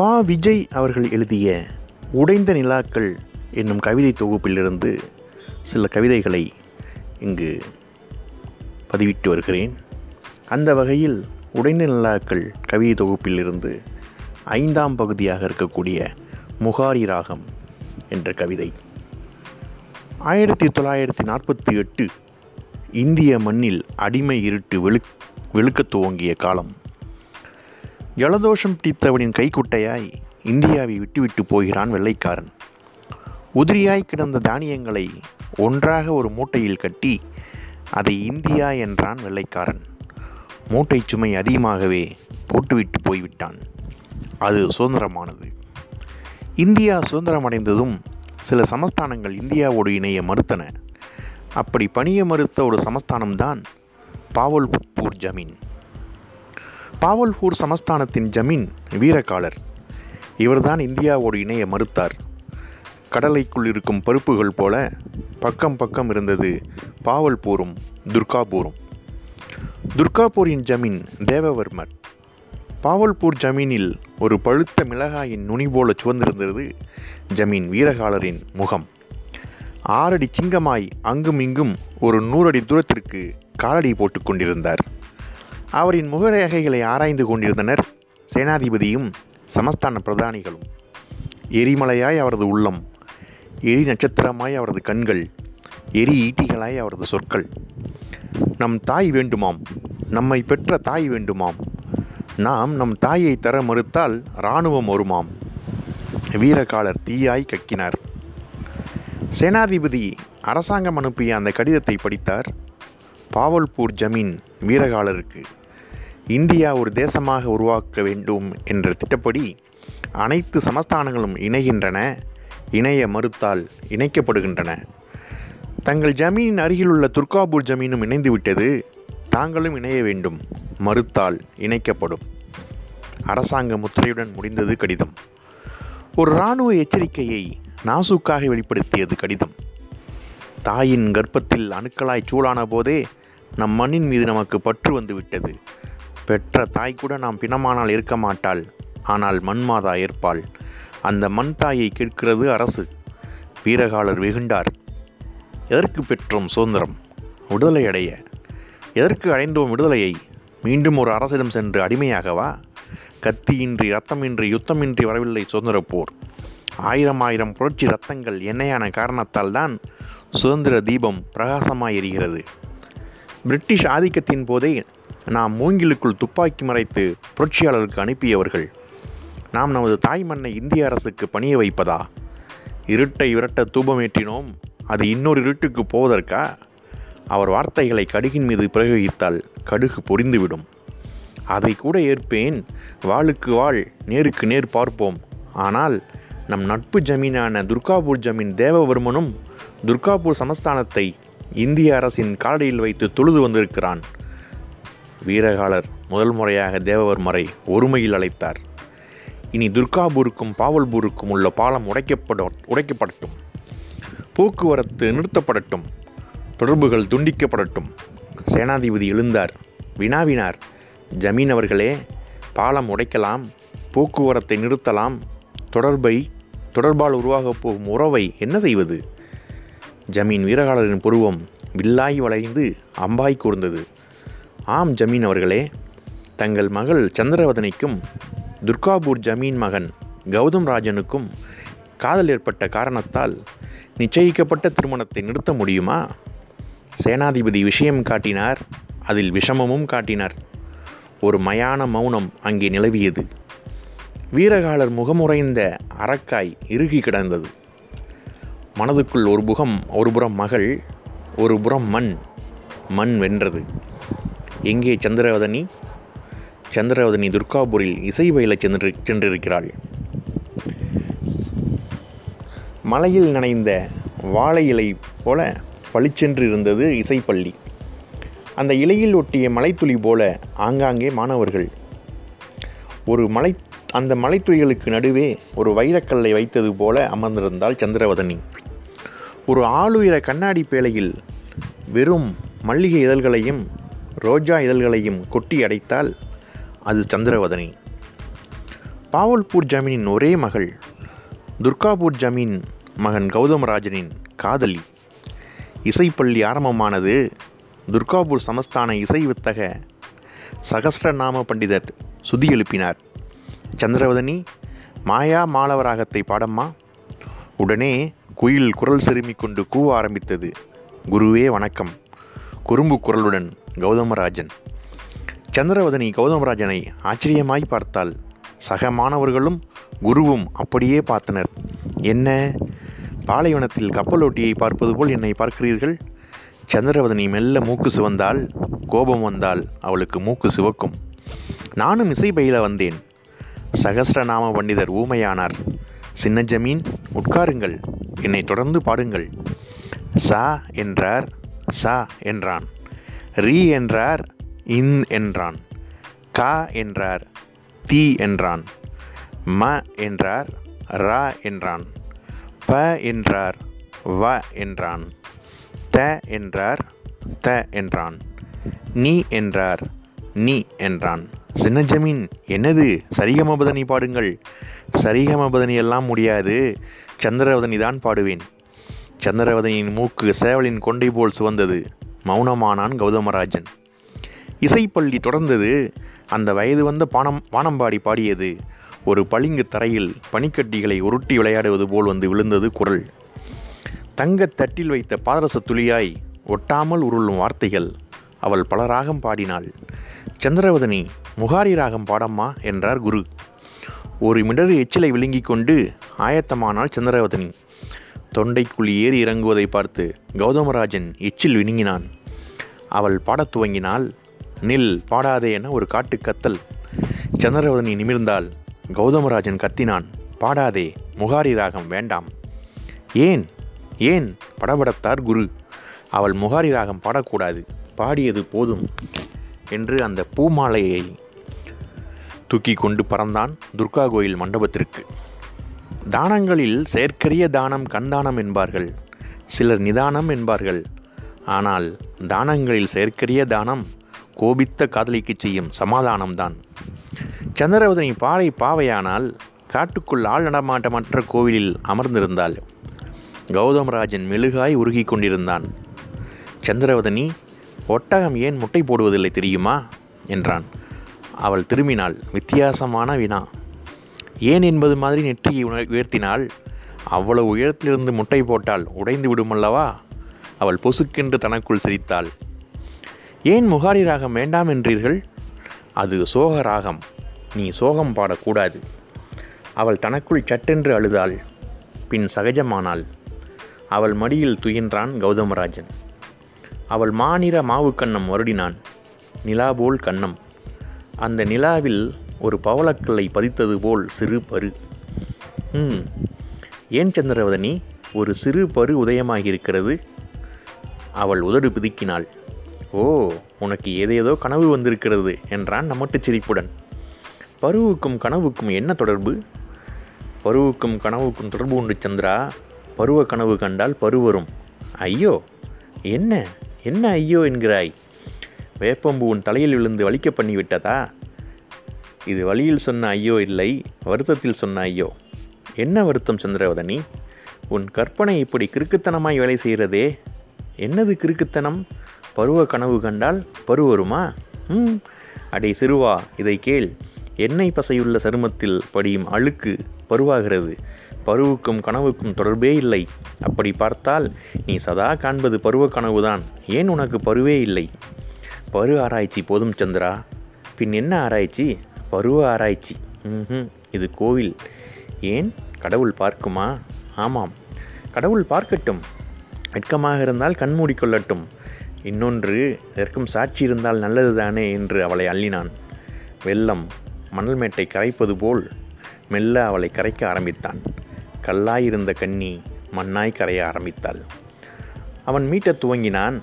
பா விஜய் அவர்கள் எழுதிய உடைந்த நிலாக்கள் என்னும் கவிதை தொகுப்பிலிருந்து சில கவிதைகளை இங்கு பதிவிட்டு வருகிறேன். அந்த வகையில் உடைந்த நிலாக்கள் கவிதை தொகுப்பிலிருந்து ஐந்தாம் பகுதியாக இருக்கக்கூடிய முகாரி ராகம் என்ற கவிதை. ஆயிரத்தி தொள்ளாயிரத்தி நாற்பத்தி எட்டு இந்திய மண்ணில் அடிமை இருட்டு வெளு வெளுக்கத் துவங்கிய காலம் ஜலதோஷம் பிடித்தவனின் கைக்குட்டையாய் இந்தியாவை விட்டுவிட்டு போகிறான் வெள்ளைக்காரன். உதிரியாய் கிடந்த தானியங்களை ஒன்றாக ஒரு மூட்டையில் கட்டி அதை இந்தியா என்றான் வெள்ளைக்காரன். மூட்டை சுமை அதிகமாகவே போட்டுவிட்டு போய்விட்டான். அது சுதந்திரமானது. இந்தியா சுதந்திரமடைந்ததும் சில சமஸ்தானங்கள் இந்தியாவோடு இணைய மறுத்தன. அப்படி பணிய மறுத்த ஒரு சமஸ்தானம்தான் பாவல்பூர் ஜமீன். பாவல்பூர் சமஸ்தானத்தின் ஜமீன் வீரகாலர் இவர்தான் இந்தியாவோடு இணைய மறுத்தார். கடலைக்குள் இருக்கும் பருப்புகள் போல பக்கம் பக்கம் இருந்தது பாவல்பூரும் துர்காபூரும் துர்காபூரின் ஜமீன் தேவவர்மர். பாவல்பூர் ஜமீனில் ஒரு பழுத்த மிளகாயின் நுனி போல சுவந்திருந்தது ஜமீன் வீரகாலரின் முகம். ஆறடி சிங்கமாய் அங்கும் இங்கும் ஒரு நூறடி தூரத்திற்கு காலடி போட்டுக் கொண்டிருந்தார். அவரின் முகரேகைகளை ஆராய்ந்து கொண்டிருந்தனர் சேனாதிபதியும் சமஸ்தான பிரதானிகளும். எரிமலையாய் அவரது உள்ளம் எரி நட்சத்திரமாய் அவரது கண்கள் எரி ஈட்டிகளாய் அவரது சொற்கள். நம் தாய் வேண்டுமாம் நம்மை பெற்ற தாய் வேண்டுமாம் நாம் நம் தாயை தர மறுத்தால் இராணுவம் வருமாம் வீரகாலர் தீயாய் கக்கினார். சேனாதிபதி அரசாங்கம் அனுப்பிய அந்த கடிதத்தை படித்தார் பாவல்பூர் ஜமீன் வீரகாலருக்கு இந்தியா ஒரு தேசமாக உருவாக்க வேண்டும் என்ற திட்டப்படி அனைத்து சமஸ்தானங்களும் இணைகின்றன இணைய மறுத்தால் இணைக்கப்படுகின்றன. தங்கள் ஜமீனின் அருகிலுள்ள துர்காபூர் ஜமீனும் இணைந்துவிட்டது தாங்களும் இணைய வேண்டும் மறுத்தால் இணைக்கப்படும். அரசாங்க முத்திரையுடன் முடிந்தது கடிதம். ஒரு இராணுவ எச்சரிக்கையை நாசுக்காக வெளிப்படுத்தியது கடிதம். தாயின் கர்ப்பத்தில் அணுக்களாய் சூடான போதே நம் மண்ணின் மீது நமக்கு பற்று வந்து விட்டது பெற்ற தாய் கூட நாம் பிணமானால் இருக்க மாட்டாள். ஆனால் மண்மாதா ஏற்பாள். அந்த மண் தாயை கேட்கிறது அரசு. வீரகாலர் வெகுண்டார். எதற்கு பெற்றோம் சுதந்திரம்? விடுதலை அடைய. எதற்கு அடைந்தோம் விடுதலையை? மீண்டும் ஒரு அரசிடம் சென்று அடிமையாகவா? கத்தியின்றி ரத்தமின்றி யுத்தமின்றி வரவில்லை சுதந்திர போர். ஆயிரம் ஆயிரம் புரட்சி ரத்தங்கள் எண்ணெயான காரணத்தால் தான் சுதந்திர தீபம் பிரகாசமாய் எரிகிறது. பிரிட்டிஷ் ஆதிக்கத்தின் போதே நாம் மூங்கிலுக்குள் துப்பாக்கி மறைத்து புரட்சியாளருக்கு அனுப்பியவர்கள். நாம் நமது தாய் மண்ணை இந்திய அரசுக்கு பணிய வைப்பதா? இருட்டை விரட்ட தூபமேற்றினோம் அது இன்னொரு இருட்டுக்கு போவதற்கா? அவர் வார்த்தைகளை கடுகின் மீது பிரயோகித்தால் கடுகு பொரிந்துவிடும். அதை கூட ஏற்பேன். வாளுக்கு வாழ் நேருக்கு நேர் பார்ப்போம். ஆனால் நம் நட்பு ஜமீனான துர்காபூர் ஜமீன் தேவவர்மனும் துர்காபூர் சமஸ்தானத்தை இந்திய அரசின் காலடியில் வைத்து தொழுது வந்திருக்கிறான். வீரகாலர் முதல் முறையாக தேவவர்மரை ஒருமையில் அழைத்தார். இனி துர்காபூருக்கும் பாவல்பூருக்கும் உள்ள பாலம் உடைக்கப்பட உடைக்கப்படட்டும். போக்குவரத்து நிறுத்தப்படட்டும். தொடர்புகள் துண்டிக்கப்படட்டும். சேனாதிபதி எழுந்தார். வினாவினார். ஜமீன் அவர்களே பாலம் உடைக்கலாம் போக்குவரத்தை நிறுத்தலாம். தொடர்பை தொடர்பால் உருவாகப் போகும் உறவை என்ன செய்வது? ஜமீன் வீரகாலரின் புருவம் வில்லாய் வளைந்து அம்பாய் கூர்ந்தது. ஆம் ஜமீன் அவர்களே தங்கள் மகள் சந்திரவதனைக்கும் துர்காபூர் ஜமீன் மகன் கௌதம் ராஜனுக்கும் காதல் ஏற்பட்ட காரணத்தால் நிச்சயிக்கப்பட்ட திருமணத்தை நிறுத்த முடியுமா? சேனாதிபதி விஷயம் காட்டினார் அதில் விஷமமும் காட்டினார். ஒரு மயான மௌனம் அங்கே நிலவியது. வீரகாலர் முகமுறைந்த அரக்காய் இறுகி கிடந்தது. மனதுக்குள் ஒரு புகம் ஒரு புறம் மகள் ஒரு புறம் மண். மண் வென்றது. எங்கே சந்திரவதனி? சந்திரவதனி துர்காபூரில் இசை பயில சென்று சென்றிருக்கிறாள். மலையில் நனைந்த வாழை இலை போல பளிச்சென்று இருந்தது இசைப்பள்ளி. அந்த இலையில் ஒட்டிய மலைத்துளி போல ஆங்காங்கே மாணவர்கள். ஒரு மலை அந்த மலைத்துளிகளுக்கு நடுவே ஒரு வைரக்கல்லை வைத்தது போல அமர்ந்திருந்தாள் சந்திரவதனி. ஒரு ஆளுயர கண்ணாடி பேழையில் வெறும் மல்லிகை இதழ்களையும் ரோஜா இதழ்களையும் கொட்டி அடைத்தால் அது சந்திரவதனி. பாவல்பூர் ஜமீனின் ஒரே மகள் துர்காபூர் ஜமீன் மகன் கௌதமராஜனின் காதலி. இசைப்பள்ளி ஆரம்பமானது துர்காபூர் சமஸ்தான இசை வித்தக சகஸ்ரநாம பண்டிதர் சுதி எழுப்பினார். சந்திரவதனி மாயா மாலவராகத்தை பாடம்மா. உடனே குயில் குரல் செருமிக் கொண்டு கூவ ஆரம்பித்தது. குருவே வணக்கம். குறும்பு குரலுடன் கௌதமராஜன். சந்திரவதனி கௌதமராஜனை ஆச்சரியமாய் பார்த்தாள். சக மாணவர்களும் குருவும் அப்படியே பார்த்தனர். என்ன? பாலைவனத்தில் கப்பலோட்டியை பார்ப்பது போல் என்னை பார்க்கிறீர்கள்? சந்திரவதனி மெல்ல மூக்கு சிவந்தால் கோபம் வந்தால் அவளுக்கு மூக்கு சிவக்கும். நானும் இசை பயில வந்தேன். சகசிரநாம பண்டிதர் ஊமையானார். சின்ன ஜமீன் உட்காருங்கள். என்னை தொடர்ந்து பாடுங்கள். சா என்றார் சா என்றான். ரீ என்றார் இன் என்றான். கா என்றார் தி என்றான். ம என்றார் ரா என்றான். ப என்றார் வ என்றான். த என்றார் த என்றான். நீ என்றார் நீ என்றான். சின்ன ஜமீன் என்னது? சரிகமபதனி பாடுங்கள். சரிகமபதனி எல்லாம் முடியாது. சந்திரவதனி தான் பாடுவேன். சந்திரவதனியின் மூக்கு சேவலின் கொண்டை போல் சுவந்தது. மௌனமானான் கௌதமராஜன். இசைப்பள்ளி தொடர்ந்தது. அந்த வயது வந்த பானம் பானம்பாடி பாடியது. ஒரு பளிங்கு தரையில் பனிக்கட்டிகளை உருட்டி விளையாடுவது போல் வந்து விழுந்தது குரல். தங்கத் தட்டில் வைத்த பாதரச துளியாய் ஒட்டாமல் உருளும் வார்த்தைகள். அவள் பல ராகம் பாடினாள். சந்திரவதனி முகாரி ராகம் பாடம்மா என்றார் குரு. ஒரு மிடறு எச்சிலை விழுங்கிக் கொண்டு ஆயத்தமானாள் சந்திரவதனி. தொண்டைக்குள் ஏறி இறங்குவதை பார்த்து கௌதமராஜன் எச்சில் விழுங்கினான். அவள் பாடத் துவங்கினால் நில் பாடாதே என ஒரு காட்டு கத்தல். சந்திரவதனி நிமிர்ந்தால் கௌதமராஜன் கத்தினான் பாடாதே முகாரி ராகம் வேண்டாம். ஏன்? ஏன்? படபடத்தார் குரு. அவள் முகாரி ராகம் பாடக்கூடாது பாடியது போதும் என்று அந்த பூமாலையை தூக்கி கொண்டு பறந்தான் துர்கா கோயில் மண்டபத்திற்கு. தானங்களில் செயற்கரிய தானம் கண்தானம் என்பார்கள் சிலர் நிதானம் என்பார்கள். ஆனால் தானங்களில் செயற்கரிய தானம் கோபித்த காதலிக்கு செய்யும் சமாதானம்தான். சந்திரவதனி பாறை பாவையானால் காட்டுக்குள் ஆள் நடமாட்டமற்ற கோவிலில் அமர்ந்திருந்தாள். கௌதமராஜன் மெழுகாய் உருகி கொண்டிருந்தான். சந்திரவதனி ஒட்டகம் ஏன் முட்டை போடுவதில்லை தெரியுமா? என்றான். அவள் திரும்பினாள். வித்தியாசமான வினா ஏன் என்பது மாதிரி நெற்றியை உயர்த்தினாள். அவ்வளவு உயரத்திலிருந்து முட்டை போட்டால் உடைந்து விடுமல்லவா அவள் பொசுக்கென்று தனக்குள் சிரித்தாள். ஏன் முகாரி ராகம் வேண்டாம் என்றீர்கள்? அது சோக ராகம். நீ சோகம் பாடக்கூடாது. அவள் தனக்குள் சட்டென்று அழுதாள். பின் சகஜமானாள். அவள் மடியில் துயின்றான் கௌதமராஜன். அவள் மாநிற மாவு கண்ணம் வருடினான். நிலா போல் கண்ணம். அந்த நிலாவில் ஒரு பவளக்கல்லை பதித்தது போல் சிறு பரு. ம் ஏன் சந்திரவதனி? ஒரு சிறு பரு உதயமாகியிருக்கிறது. அவள் உதடு பிதுக்கினாள். ஓ உனக்கு ஏதேதோ கனவு வந்திருக்கிறது என்றான் நமட்டு சிரிப்புடன். பருவுக்கும் கனவுக்கும் என்ன தொடர்பு? பருவுக்கும் கனவுக்கும் தொடர்பு உண்டு சந்திரா. பருவ கனவு கண்டால் பருவரும் ஐயோ என்ன? என்ன ஐயோ என்கிறாய்? வேப்பம்பு உன் தலையில் விழுந்து வலிக்க பண்ணிவிட்டதா? இது வழியில் சொன்ன ஐயோ இல்லை வருத்தத்தில் சொன்ன ஐயோ. என்ன வருத்தம் சந்திரவதனி? உன் கற்பனை இப்படி கிறுக்குத்தனமாய் வேலை செய்கிறதே. என்னது கிறுக்குத்தனம்? பருவ கனவு கண்டால் பருவருமா ம். அடே சிறுவா இதை கேள். எண்ணெய் பசையுள்ள சருமத்தில் படியும் அழுக்கு பருவாகிறது. பருவுக்கும் கனவுக்கும் தொடர்பே இல்லை. அப்படி பார்த்தால் நீ சதா காண்பது பருவ கனவுதான். ஏன் உனக்கு பருவே இல்லை? பரு ஆராய்ச்சி போதும் சந்திரா. பின் என்ன ஆராய்ச்சி? பருவ ஆராய்ச்சி. ம் இது கோவில். ஏன்? கடவுள் பார்க்குமா? ஆமாம். கடவுள் பார்க்கட்டும். வெட்கமாக இருந்தால் கண்மூடி கொள்ளட்டும் இன்னொன்று இதற்கும் சாட்சி இருந்தால் நல்லது தானே என்று அவளை அள்ளினான். வெள்ளம். மணல் மேட்டை கரைப்பது போல் மெல்ல அவளை கரைக்க ஆரம்பித்தான். கல்லாயிருந்த கண்ணி மண்ணாய் கரைய ஆரம்பித்தாள். அவன் மீட்டத் துவங்கினான்.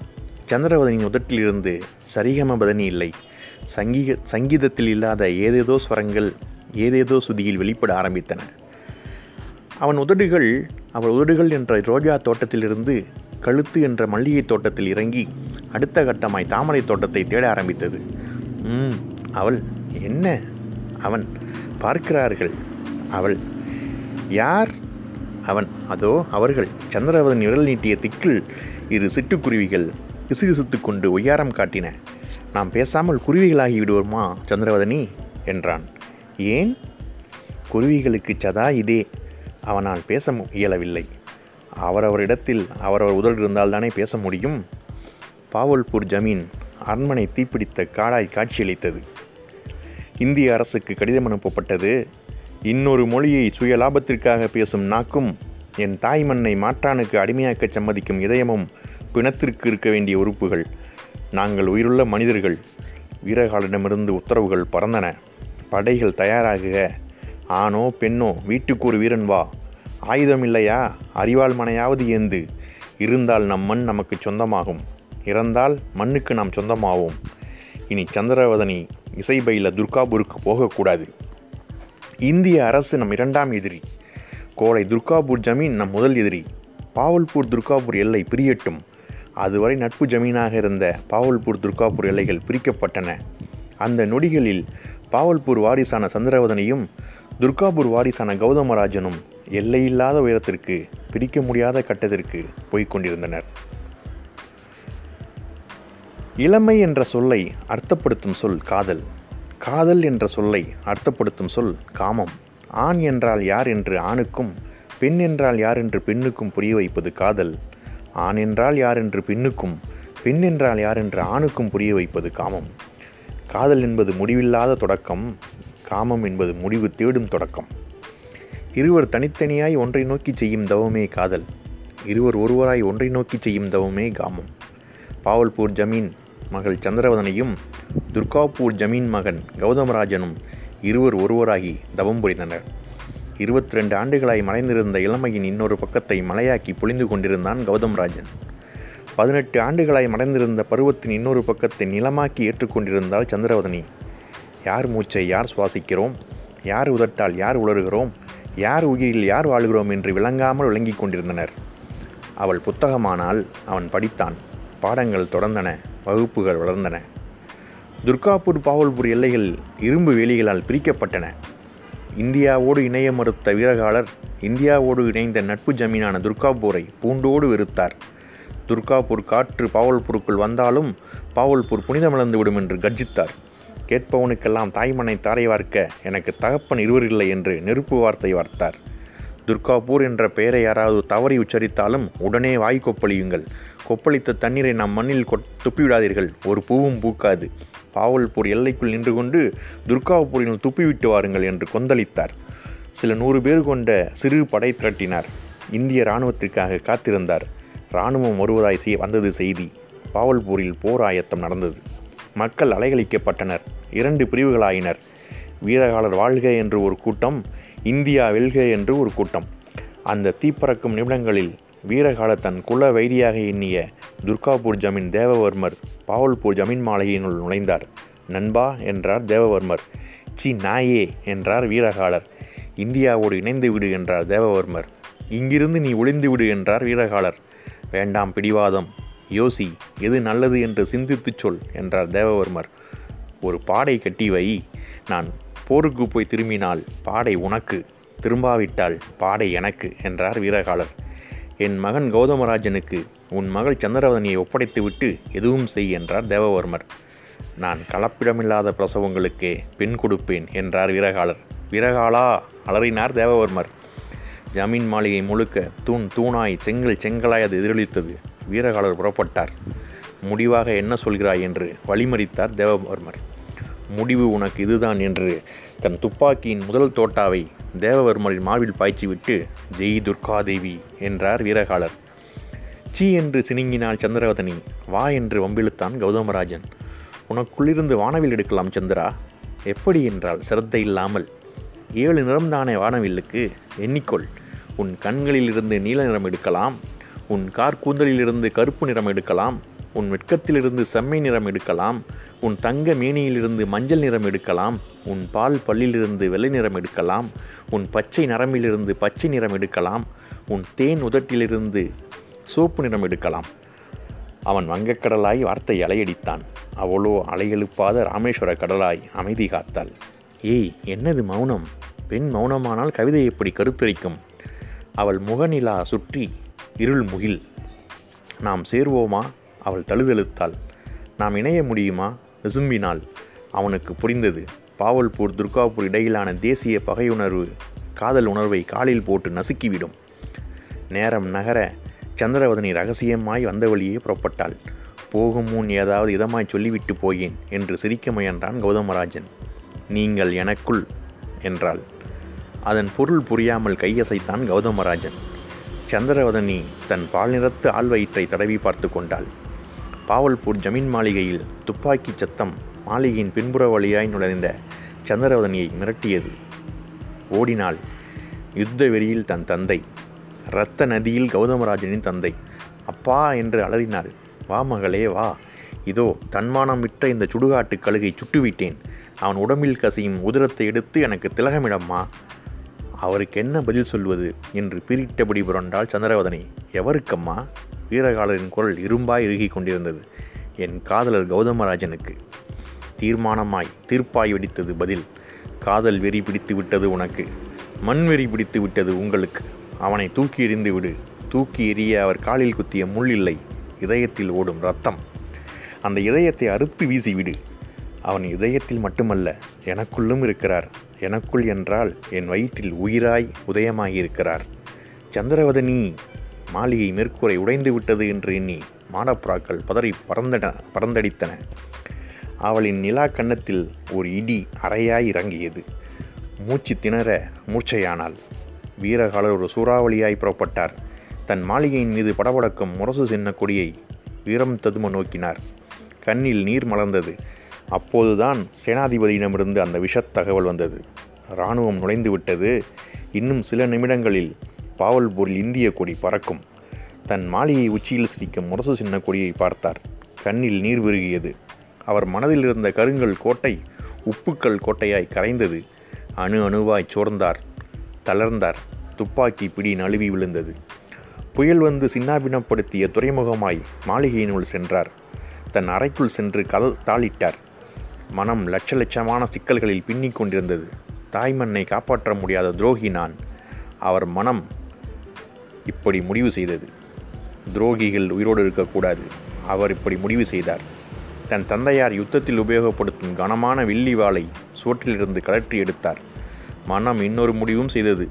சந்திரவதனின் உதட்டிலிருந்து சரிகமபதனி இல்லை. சங்கீத சங்கீதத்தில் இல்லாத ஏதேதோ ஸ்வரங்கள் ஏதேதோ சுதியில் வெளிப்பட ஆரம்பித்தன. அவன் உதடுகள் அவள் உதடுகள் என்ற ரோஜா தோட்டத்திலிருந்து கழுத்து என்ற மல்லிகை தோட்டத்தில் இறங்கி அடுத்த கட்டமாய் தாமரை தோட்டத்தை தேட ஆரம்பித்தது. ம் அவள் என்ன? அவன் பார்க்கிறார்கள். அவள் யார்? அவன் அதோ அவர்கள். சந்திரவதன் விரல் நீட்டிய திக்கில் இரு சிட்டுக்குருவிகள் கிசுகிசுத்து கொண்டு ஒய்யாரம் காட்டின நாம் பேசாமல் குருவிகளாகி விடுவோமா சந்திரவதனி? என்றான். ஏன்? குருவிகளுக்கு சதா இதே. அவனால் பேச இயலவில்லை. அவரவரிடத்தில் அவரவர் உதல் இருந்தால்தானே பேச முடியும்? பாவல்பூர் ஜமீன் அரண்மனை தீப்பிடித்த காடாய் காட்சியளித்தது. இந்திய அரசுக்கு கடிதம் அனுப்பப்பட்டது. இன்னொரு மொழியை சுய லாபத்திற்காக பேசும் நாக்கும் என் தாய் மண்ணை மாற்றானுக்கு அடிமையாக்கச் சம்மதிக்கும் இதயமும் பிணத்திற்கு இருக்க வேண்டிய உறுப்புகள். நாங்கள் உயிருள்ள மனிதர்கள். வீரகாலிடமிருந்து உத்தரவுகள் பறந்தன. படைகள் தயாராகுக. ஆணோ பெண்ணோ வீட்டுக்கு ஒரு வீரன் வா. ஆயுதம் இல்லையா அறிவால் மனையாவது ஏந்து. இருந்தால் நம் மண் நமக்கு சொந்தமாகும். இறந்தால் மண்ணுக்கு நாம் சொந்தமாவோம். இனி சந்திரவதனி இசைபையில துர்காபூருக்கு போகக்கூடாது. இந்திய அரசு நம் இரண்டாம் எதிரி. கோளை துர்காபூர் ஜமீன் நம் முதல் எதிரி. பாவல்பூர் துர்காபூர் எல்லை பிரியட்டும். அதுவரை நட்பு ஜமீனாக இருந்த பாவல்பூர் துர்காபூர் எல்லைகள் பிரிக்கப்பட்டன. அந்த நொடிகளில் பாவல்பூர் வாரிசான சந்திரவதனையும் துர்காபூர் வாரிசான கௌதமராஜனும் எல்லையில்லாத உயரத்திற்கு பிரிக்க முடியாத கட்டத்திற்கு போய்கொண்டிருந்தனர் இளமை என்ற சொல்லை அர்த்தப்படுத்தும் சொல் காதல். காதல் என்ற சொல்லை அர்த்தப்படுத்தும் சொல் காமம். ஆண் என்றால் யார் என்று ஆணுக்கும் பெண் என்றால் யார் என்று பெண்ணுக்கும் புரிய வைப்பது காதல். ஆண் என்றால் யார் என்று பெண்ணுக்கும் பெண் என்றால் யார் என்று ஆணுக்கும் புரிய வைப்பது காமம். காதல் என்பது முடிவில்லாத தொடக்கம் காமம் என்பது முடிவு தேடும் தொடக்கம். இருவர் தனித்தனியாய் ஒன்றை நோக்கி செய்யும் தவமே காதல். இருவர் ஒருவராய் ஒன்றை நோக்கி செய்யும் தவமே காமம். பாவல்பூர் ஜமீன் மகள் சந்திரவதனையும் துர்காப்பூர் ஜமீன் மகன் கௌதமராஜனும் இருவர் ஒருவராகி தவம் புரிந்தனர். இருபத்தி ரெண்டு ஆண்டுகளாய் மறைந்திருந்த இளமையின் இன்னொரு பக்கத்தை மலையாக்கி பொழிந்து கொண்டிருந்தான் கௌதம்ராஜன் பதினெட்டு ஆண்டுகளாய் மறைந்திருந்த பருவத்தின் இன்னொரு பக்கத்தை நிலமாக்கி ஏற்றுக்கொண்டிருந்தால் சந்திரவதனி. யார் மூச்சை யார் சுவாசிக்கிறோம்? யார் உதட்டால் யார் உளறுகிறோம்? யார் உயிரில் யார் வாழ்கிறோம் என்று விளங்காமல் விளங்கிக் கொண்டிருந்தனர். அவள் புத்தகமானால் அவன் படித்தான். பாடங்கள் தொடர்ந்தன. வகுப்புகள் வளர்ந்தன. துர்காப்பூர் பாவல்பூர் எல்லைகள் இரும்பு வேலிகளால் பிரிக்கப்பட்டன. இந்தியாவோடு இணைய மறுத்த வீரகாலர் இந்தியாவோடு இணைந்த நட்பு ஜமீனான துர்காபூரை பூண்டோடு வெறுத்தார். துர்காபூர் காற்று பாவல்பூருக்குள் வந்தாலும் பாவல்பூர் புனிதமிழந்து விடும் என்று கர்ஜித்தார். கேட்பவனுக்கெல்லாம் தாய்மனை தாரை வார்க்க எனக்கு தகப்பன் இருவர் இல்லை என்று நெருப்பு வார்த்தை வார்த்தார். துர்காபூர் என்ற பெயரை யாராவது தவறி உச்சரித்தாலும் உடனே வாய் கொப்பளியுங்கள். கொப்பளித்த தண்ணீரை நம் மண்ணில் கொட் துப்பிவிடாதீர்கள். ஒரு பூவும் பூக்காது. பாவல்பூர் எல்லைக்குள் நின்று கொண்டு துர்காப்பூரினுள் துப்பிவிட்டு வாருங்கள் என்று கொந்தளித்தார். சில நூறு பேர் கொண்ட சிறு படை திரட்டினார். இந்திய இராணுவத்திற்காக காத்திருந்தார். இராணுவம் வருவதாய் செய் வந்தது செய்தி. பாவல்பூரில் போர் ஆயத்தம் நடந்தது. மக்கள் அலைகழிக்கப்பட்டனர். இரண்டு பிரிவுகளாயினர். வீரகாலர் வாழ்க என்று ஒரு கூட்டம் இந்தியா வெல்க என்று ஒரு கூட்டம். அந்த தீப்பறக்கும் நிமிடங்களில் வீரகால தன் குல வைரியாக எண்ணிய துர்காபூர் ஜமீன் தேவவர்மர் பாவல்பூர் ஜமீன் மாளிகையினுள் நுழைந்தார். நண்பா என்றார் தேவவர்மர். சி நாயே என்றார் வீரகாலர். இந்தியாவோடு இணைந்து விடு என்றார் தேவவர்மர். இங்கிருந்து நீ ஒளிந்து விடு என்றார் வீரகாலர். வேண்டாம் பிடிவாதம். யோசி எது நல்லது என்று சிந்தித்துச் சொல் என்றார் தேவவர்மர். ஒரு பாடை கட்டி வை. நான் போருக்கு போய் திரும்பினால் பாடை உனக்கு. திரும்பாவிட்டால் பாடை எனக்கு என்றார் வீரகாலர். என் மகன் கௌதமராஜனுக்கு உன் மகள் சந்திரவதனியை ஒப்படைத்துவிட்டு எதுவும் செய் என்றார் தேவவர்மர். நான் கலப்பிடமில்லாத பிரசவங்களுக்கே பெண் கொடுப்பேன் என்றார் வீரகாலர் வீரகாலா அலறினார் தேவவர்மர். ஜமீன் மாளிகை முழுக்க தூண் தூணாய் செங்கல் செங்கலாய் அது எதிரொலித்தது. வீரகாலர் புறப்பட்டார். முடிவாக என்ன சொல்கிறாய் என்று வழிமறித்தார் தேவவர்மர். முடிவு உனக்கு இதுதான் என்று தன் துப்பாக்கியின் முதல் தோட்டாவை தேவவர்மரின் மார்பில் பாய்ச்சிவிட்டு ஜெய் துர்காதேவி என்றார் வீரகாலர். சீ என்று சினிங்கினாள் சந்திரவதனி. வா என்று வம்பிழுத்தான் கௌதமராஜன். உனக்குள்ளிருந்து வானவில் எடுக்கலாம் சந்திரா. எப்படி? என்றால் சிரத்தை இல்லாமல். ஏழு நிறம்தானே வானவில்லுக்கு. எண்ணிக்கொள். உன் கண்களிலிருந்து நீல நிறம் எடுக்கலாம். உன் கார் கூந்தலிலிருந்து கருப்பு நிறம் எடுக்கலாம். உன் வெட்கத்திலிருந்து செம்மை நிறம் எடுக்கலாம். உன் தங்க மேனியிலிருந்து மஞ்சள் நிறம் எடுக்கலாம். உன் பால் பல்லிலிருந்து வெள்ளை நிறம் எடுக்கலாம். உன் பச்சை நரம்பிலிருந்து பச்சை நிறம் எடுக்கலாம். உன் தேன் உதட்டிலிருந்து சோப்பு நிறம் எடுக்கலாம். அவன் வங்கக்கடலாய் வார்த்தை அலையடித்தான். அவளோ அலையெழுப்பாத ராமேஸ்வர கடலாய் அமைதி காத்தாள். ஏய் என்னது மௌனம்? பெண் மௌனமானால் கவிதை எப்படி கருத்தரிக்கும்? அவள் முகநிலா சுற்றி இருள் முகில். நாம் சேர்வோமா? அவள் தழுதழுத்தாள். நாம் இணைய முடியுமா? விசும்பினாள். அவனுக்கு புரிந்தது. பாவல்பூர் துர்காபூர் இடையிலான தேசிய பகையுணர்வு காதல் உணர்வை காலில் போட்டு நசுக்கிவிடும். நேரம் நகர சந்திரவதனி ரகசியமாய் வந்த வழியே புறப்பட்டாள். போகும் முன் ஏதாவது இதமாய் சொல்லிவிட்டு போயேன் என்று சிரிக்க முயன்றான் கௌதமராஜன். நீங்கள் எனக்குள் என்றாள். அதன் பொருள் புரியாமல் கையசைத்தான் கௌதமராஜன். சந்திரவதனி தன் பால் நிறத்து ஆள்வயிற்றை தடவி பார்த்து கொண்டாள். பாவல்பூர் ஜமீன் மாளிகையில் துப்பாக்கி சத்தம் மாளிகையின் பின்புற வழியாய் நுழைந்த சந்திரவதனியை மிரட்டியது. ஓடினாள். யுத்த வெறியில் தன் தந்தை. இரத்த நதியில் கௌதமராஜனின் தந்தை. அப்பா என்று அலறினாள். வா மகளே வா. இதோ தன்மானம் விட்ட இந்த சுடுகாட்டு கழுகை சுட்டுவிட்டேன். அவன் உடம்பில் கசியும் உதிரத்தை எடுத்து எனக்கு திலகமிடம்மா. அவருக்கு என்ன பதில் சொல்வது என்று பிரிட்டபடி புரண்டாள் சந்திரவதனி எவருக்கம்மா? வீரகாலரின் குரல் இரும்பாய் இறுகிக் கொண்டிருந்தது. என் காதலர் கௌதமராஜனுக்கு. தீர்மானமாய் தீர்ப்பாய் வெடித்தது பதில். காதல் வெறி பிடித்து விட்டது உனக்கு. மண் வெறி பிடித்து விட்டது உங்களுக்கு. அவனை தூக்கி எறிந்து விடு. தூக்கி எறிய அவர் காலில் குத்திய முள் இல்லை. இதயத்தில் ஓடும் ரத்தம். அந்த இதயத்தை அறுத்து வீசிவிடு அவன் இதயத்தில் மட்டுமல்ல எனக்குள்ளும் இருக்கிறார். எனக்குள் என்றால் என் வயிற்றில் உயிராய் உதயமாகியிருக்கிறார் சந்திரவதனி மாளிகை மேற்கூரை உடைந்து விட்டது என்று எண்ணி மாடப்புறாக்கள் பதறி பறந்தன பறந்தடித்தன. அவளின் நிலா கன்னத்தில் ஒரு இடி அறையாய் இறங்கியது. மூச்சு திணற மூச்சையானாள் வீரகாலர் ஒரு சூறாவளியாய் புறப்பட்டார். தன் மாளிகையின் மீது படபடக்கும் முரசு சின்ன கொடியை வீரம் ததும நோக்கினார். கண்ணில் நீர் மலர்ந்தது. அப்போதுதான் சேனாதிபதியிடமிருந்து அந்த விஷத் தகவல் வந்தது. இராணுவம் நுழைந்து விட்டது. இன்னும் சில நிமிடங்களில் பாவல்பூரில் இந்திய கொடி பறக்கும். தன் மாளிகை உச்சியில் சிரிக்கும் முரசு சின்ன கொடியை பார்த்தார். கண்ணில் நீர் விருகியது. அவர் மனதில் இருந்த கருங்கல் கோட்டை உப்புக்கள் கோட்டையாய் கரைந்தது. அணு அணுவாய் சோர்ந்தார். தளர்ந்தார். துப்பாக்கி பிடி நழுவி விழுந்தது. புயல் வந்து சின்னாபினப்படுத்திய துறைமுகமாய் மாளிகையினுள் சென்றார். தன் அறைக்குள் சென்று கத தாளிட்டார். மனம் லட்ச லட்சமான சிக்கல்களில் பின்னிக் கொண்டிருந்தது. தாய்மண்ணை காப்பாற்ற முடியாத துரோகி நான். அவர் மனம் இப்படி முடிவு செய்தது. துரோகிகள் உயிரோடு இருக்கக்கூடாது. அவர் இப்படி முடிவு செய்தார். தன் தந்தையார் யுத்தத்தில் உபயோகப்படுத்தும் கனமான வில்லி வாளை சுவற்றிலிருந்து கலற்றி எடுத்தார். மனம் இன்னொரு முடிவும் செய்தது.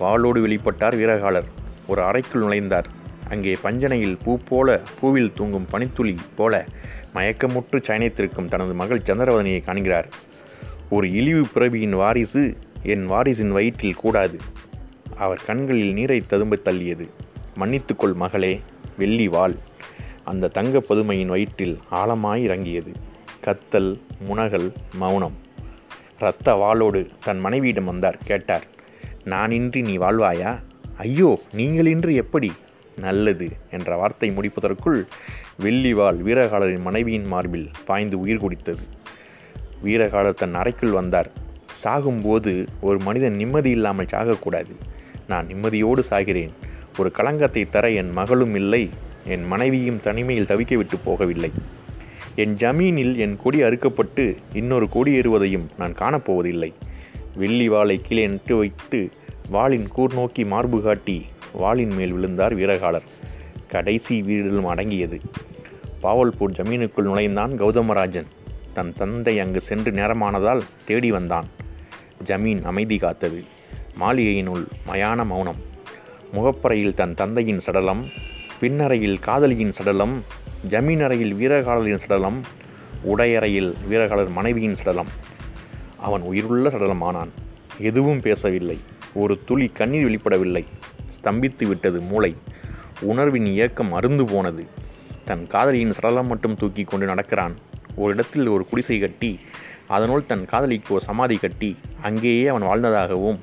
வாளோடு வெளிப்பட்டார் வீரகாலர். ஒரு அறைக்குள் நுழைந்தார். அங்கே பஞ்சனையில் பூ போல பூவில் தூங்கும் பனித்துளி போல மயக்கமுற்று சயனித்திருக்கும் தனது மகள் சந்திரவதனியை காண்கிறார். ஒரு இழிவு பிறவியின் வாரிசு என் வாரிசின் வயிற்றில் கூடாது. அவர் கண்களில் நீரை ததும்ப தள்ளியது. மன்னித்துக்கொள் மகளே வெள்ளி வாள். அந்த தங்க பதுமையின் வயிற்றில் ஆழமாய் இறங்கியது. கத்தல் முனகல் மௌனம். இரத்த வாளோடு தன் மனைவியிடம் வந்தார் கேட்டார் நானின்றி நீ வாழ்வாயா? ஐயோ நீங்களின்றி எப்படி? நல்லது என்ற வார்த்தை முடிப்பதற்குள் வெள்ளிவாள் வீரகாலரின் மனைவியின் மார்பில் பாய்ந்து உயிர் குடித்தது. வீரகாலர் தன் அறைக்குள் வந்தார். சாகும்போது ஒரு மனிதன் நிம்மதி இல்லாமல் சாகக்கூடாது. நான் நிம்மதியோடு சாகிறேன். ஒரு களங்கத்தை தர என் மகளும் இல்லை. என் மனைவியும் தனிமையில் தவிக்க விட்டு போகவில்லை. என் ஜமீனில் என் கொடி அறுக்கப்பட்டு இன்னொரு கொடி ஏறுவதையும் நான் காணப்போவதில்லை. வெள்ளி வாளை கீழே நட்டு வைத்து வாளின் கூர் நோக்கி மார்பு காட்டி வாளின் மேல் விழுந்தார் வீரகாலர். கடைசி வீடிலும் அடங்கியது. பாவல்பூர் ஜமீனுக்குள் நுழைந்தான் கௌதமராஜன். தன் தந்தை அங்கு சென்று நேரமானதால் தேடி வந்தான். ஜமீன் அமைதி காத்தது. மாளிகையினுள் மயான மௌனம். முகப்பறையில் தன் தந்தையின் சடலம் பின்னறையில் காதலியின் சடலம் ஜமீன் அறையில் வீரகாலரின் சடலம் உடையறையில் வீரகாலர் மனைவியின் சடலம். அவன் உயிருள்ள சடலமானான். எதுவும் பேசவில்லை. ஒரு துளி கண்ணீர் வெளிப்படவில்லை. ஸ்தம்பித்து விட்டது மூளை. உணர்வின் இயக்கம் அருந்து போனது. தன் காதலியின் சடலம் மட்டும் தூக்கி கொண்டு நடக்கிறான். ஒரு இடத்தில் ஒரு குடிசை கட்டி அதனுள் தன் காதலிக்கு ஒரு சமாதி கட்டி அங்கேயே அவன் வாழ்ந்ததாகவும்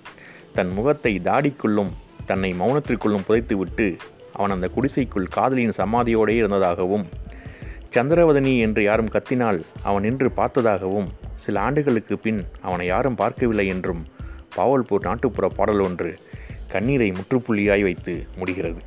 தன் முகத்தை தாடிக்குள்ளும் தன்னை மௌனத்திற்குள்ளும் புதைத்துவிட்டு அவன் அந்த குடிசைக்குள் காதலியின் சமாதியோடே இருந்ததாகவும் சந்திரவதனி என்று யாரும் கத்தினால் அவன் நின்று பார்த்ததாகவும் சில ஆண்டுகளுக்கு பின் அவனை யாரும் பார்க்கவில்லை என்றும் பாவல்பூர் நாட்டுப்புற பாடல் ஒன்று கண்ணீரை முற்றுப்புள்ளியாய் வைத்து முடிகிறது.